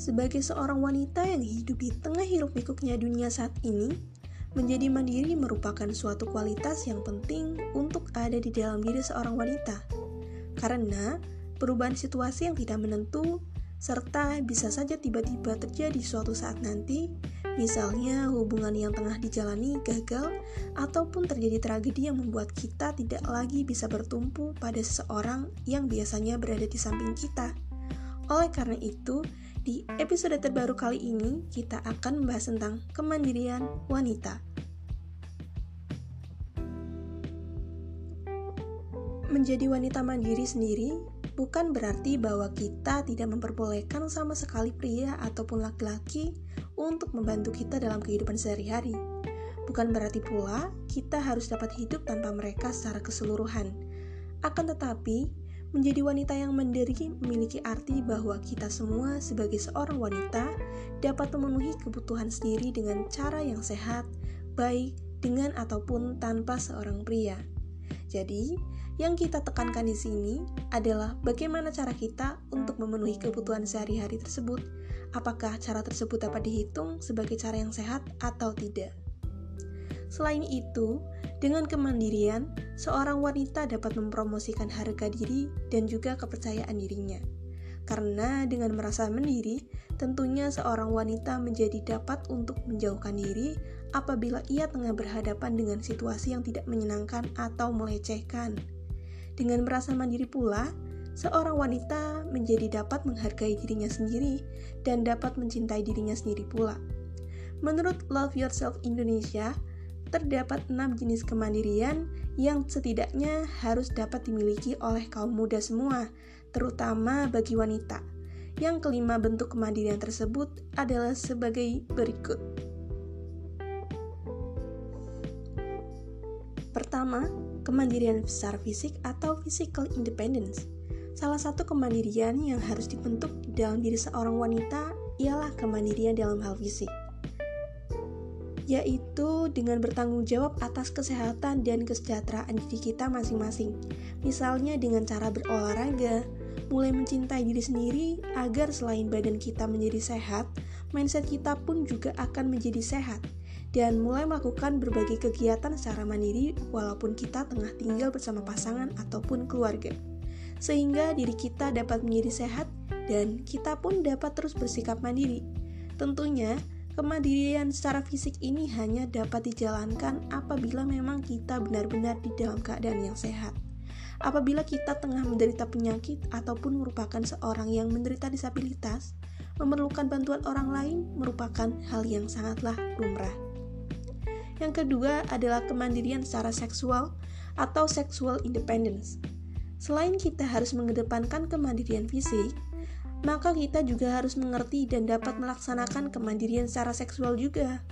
sebagai seorang wanita yang hidup di tengah hiruk pikuknya dunia saat ini, menjadi mandiri merupakan suatu kualitas yang penting untuk ada di dalam diri seorang wanita. Karena perubahan situasi yang tidak menentu serta bisa saja tiba-tiba terjadi suatu saat nanti, misalnya hubungan yang tengah dijalani gagal ataupun terjadi tragedi yang membuat kita tidak lagi bisa bertumpu pada seseorang yang biasanya berada di samping kita. Oleh karena itu, di episode terbaru kali ini, kita akan membahas tentang kemandirian wanita. Menjadi wanita mandiri sendiri bukan berarti bahwa kita tidak memperbolehkan sama sekali pria ataupun laki-laki untuk membantu kita dalam kehidupan sehari-hari. Bukan berarti pula kita harus dapat hidup tanpa mereka secara keseluruhan. Akan tetapi, Menjadi wanita yang mandiri memiliki arti bahwa kita semua sebagai seorang wanita dapat memenuhi kebutuhan sendiri dengan cara yang sehat, baik dengan ataupun tanpa seorang pria. Jadi, yang kita tekankan di sini adalah bagaimana cara kita untuk memenuhi kebutuhan sehari-hari tersebut. Apakah cara tersebut dapat dihitung sebagai cara yang sehat atau tidak? Selain itu, dengan kemandirian, seorang wanita dapat mempromosikan harga diri dan juga kepercayaan dirinya. Karena dengan merasa mandiri, tentunya seorang wanita menjadi dapat untuk menjauhkan diri apabila ia tengah berhadapan dengan situasi yang tidak menyenangkan atau melecehkan. Dengan merasa mandiri pula, seorang wanita menjadi dapat menghargai dirinya sendiri dan dapat mencintai dirinya sendiri pula. Menurut Love Yourself Indonesia, terdapat enam jenis kemandirian yang setidaknya harus dapat dimiliki oleh kaum muda semua, terutama bagi wanita. Yang kelima bentuk kemandirian tersebut adalah sebagai berikut. Pertama, kemandirian secara fisik atau physical independence. Salah satu kemandirian yang harus dibentuk dalam diri seorang wanita ialah kemandirian dalam hal fisik yaitu dengan bertanggung jawab atas kesehatan dan kesejahteraan diri kita masing-masing. Misalnya dengan cara berolahraga, mulai mencintai diri sendiri agar selain badan kita menjadi sehat, mindset kita pun juga akan menjadi sehat dan mulai melakukan berbagai kegiatan secara mandiri walaupun kita tengah tinggal bersama pasangan ataupun keluarga. Sehingga diri kita dapat menjadi sehat dan kita pun dapat terus bersikap mandiri. Tentunya, Kemandirian secara fisik ini hanya dapat dijalankan apabila memang kita benar-benar di dalam keadaan yang sehat. Apabila kita tengah menderita penyakit ataupun merupakan seorang yang menderita disabilitas, memerlukan bantuan orang lain merupakan hal yang sangatlah lumrah. Yang kedua adalah kemandirian secara seksual atau sexual independence. Selain kita harus mengedepankan kemandirian fisik, maka kita juga harus mengerti dan dapat melaksanakan kemandirian secara seksual juga.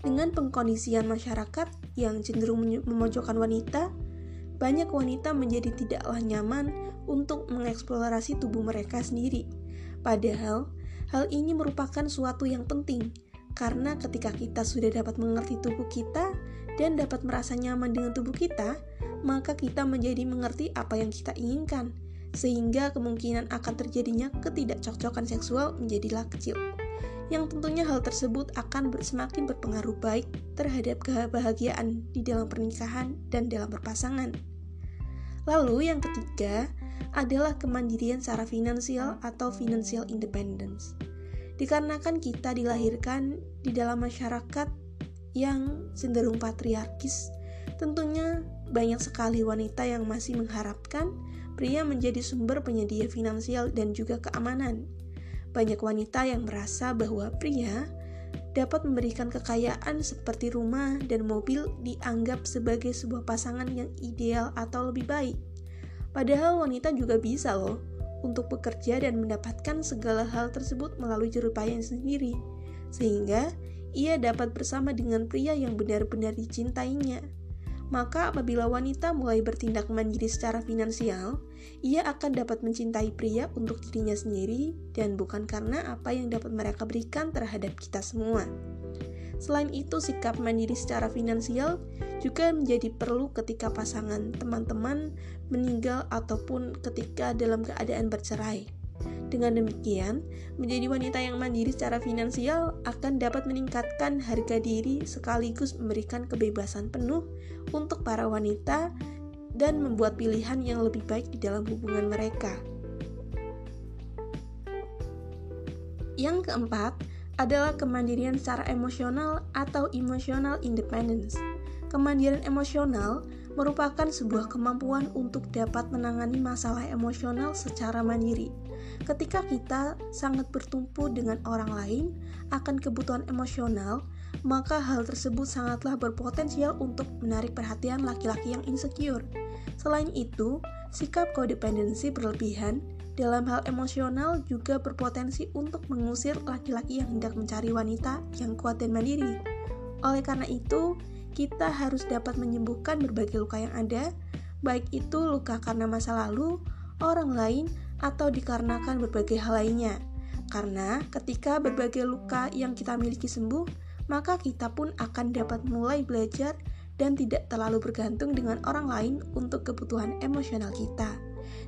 Dengan pengkondisian masyarakat yang cenderung memojokkan wanita, banyak wanita menjadi tidaklah nyaman untuk mengeksplorasi tubuh mereka sendiri. Padahal, hal ini merupakan suatu yang penting, karena ketika kita sudah dapat mengerti tubuh kita dan dapat merasa nyaman dengan tubuh kita, maka kita menjadi mengerti apa yang kita inginkan sehingga kemungkinan akan terjadinya ketidakcocokan seksual menjadilah kecil. Yang tentunya hal tersebut akan semakin berpengaruh baik terhadap kebahagiaan di dalam pernikahan dan dalam berpasangan. Lalu yang ketiga adalah kemandirian secara finansial atau financial independence. Dikarenakan kita dilahirkan di dalam masyarakat yang cenderung patriarkis, tentunya banyak sekali wanita yang masih mengharapkan pria menjadi sumber penyedia finansial dan juga keamanan. Banyak wanita yang merasa bahwa pria dapat memberikan kekayaan seperti rumah dan mobil dianggap sebagai sebuah pasangan yang ideal atau lebih baik. Padahal wanita juga bisa loh untuk bekerja dan mendapatkan segala hal tersebut melalui jerupaya sendiri, sehingga ia dapat bersama dengan pria yang benar-benar dicintainya. Maka apabila wanita mulai bertindak mandiri secara finansial, ia akan dapat mencintai pria untuk dirinya sendiri dan bukan karena apa yang dapat mereka berikan terhadap kita semua. Selain itu, sikap mandiri secara finansial juga menjadi perlu ketika pasangan teman-teman meninggal ataupun ketika dalam keadaan bercerai. Dengan demikian, menjadi wanita yang mandiri secara finansial akan dapat meningkatkan harga diri sekaligus memberikan kebebasan penuh untuk para wanita dan membuat pilihan yang lebih baik di dalam hubungan mereka. Yang keempat adalah kemandirian secara emosional atau emotional independence. Kemandirian emosional merupakan sebuah kemampuan untuk dapat menangani masalah emosional secara mandiri. Ketika kita sangat bertumpu dengan orang lain akan kebutuhan emosional, maka hal tersebut sangatlah berpotensial untuk menarik perhatian laki-laki yang insecure. Selain itu, sikap kodependensi berlebihan dalam hal emosional juga berpotensi untuk mengusir laki-laki yang hendak mencari wanita yang kuat dan mandiri. Oleh karena itu, kita harus dapat menyembuhkan berbagai luka yang ada, baik itu luka karena masa lalu, orang lain, atau dikarenakan berbagai hal lainnya. Karena ketika berbagai luka yang kita miliki sembuh, maka kita pun akan dapat mulai belajar dan tidak terlalu bergantung dengan orang lain untuk kebutuhan emosional kita.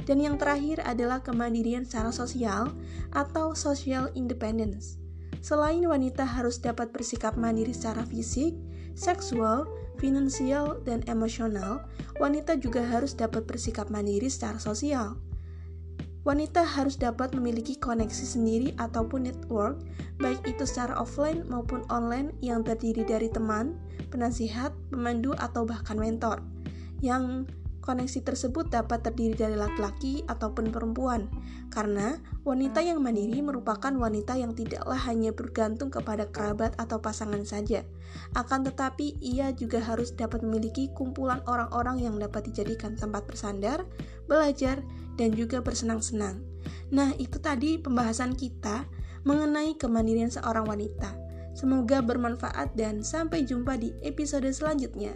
Dan yang terakhir adalah kemandirian secara sosial atau social independence. Selain wanita harus dapat bersikap mandiri secara fisik, seksual, finansial, dan emosional, wanita juga harus dapat bersikap mandiri secara sosial. Wanita harus dapat memiliki koneksi sendiri ataupun network, baik itu secara offline maupun online yang terdiri dari teman, penasihat, pemandu, atau bahkan mentor, yang Koneksi tersebut dapat terdiri dari laki-laki ataupun perempuan, karena wanita yang mandiri merupakan wanita yang tidaklah hanya bergantung kepada kerabat atau pasangan saja. Akan tetapi, ia juga harus dapat memiliki kumpulan orang-orang yang dapat dijadikan tempat bersandar, belajar, dan juga bersenang-senang. Nah, itu tadi pembahasan kita mengenai kemandirian seorang wanita. Semoga bermanfaat dan sampai jumpa di episode selanjutnya.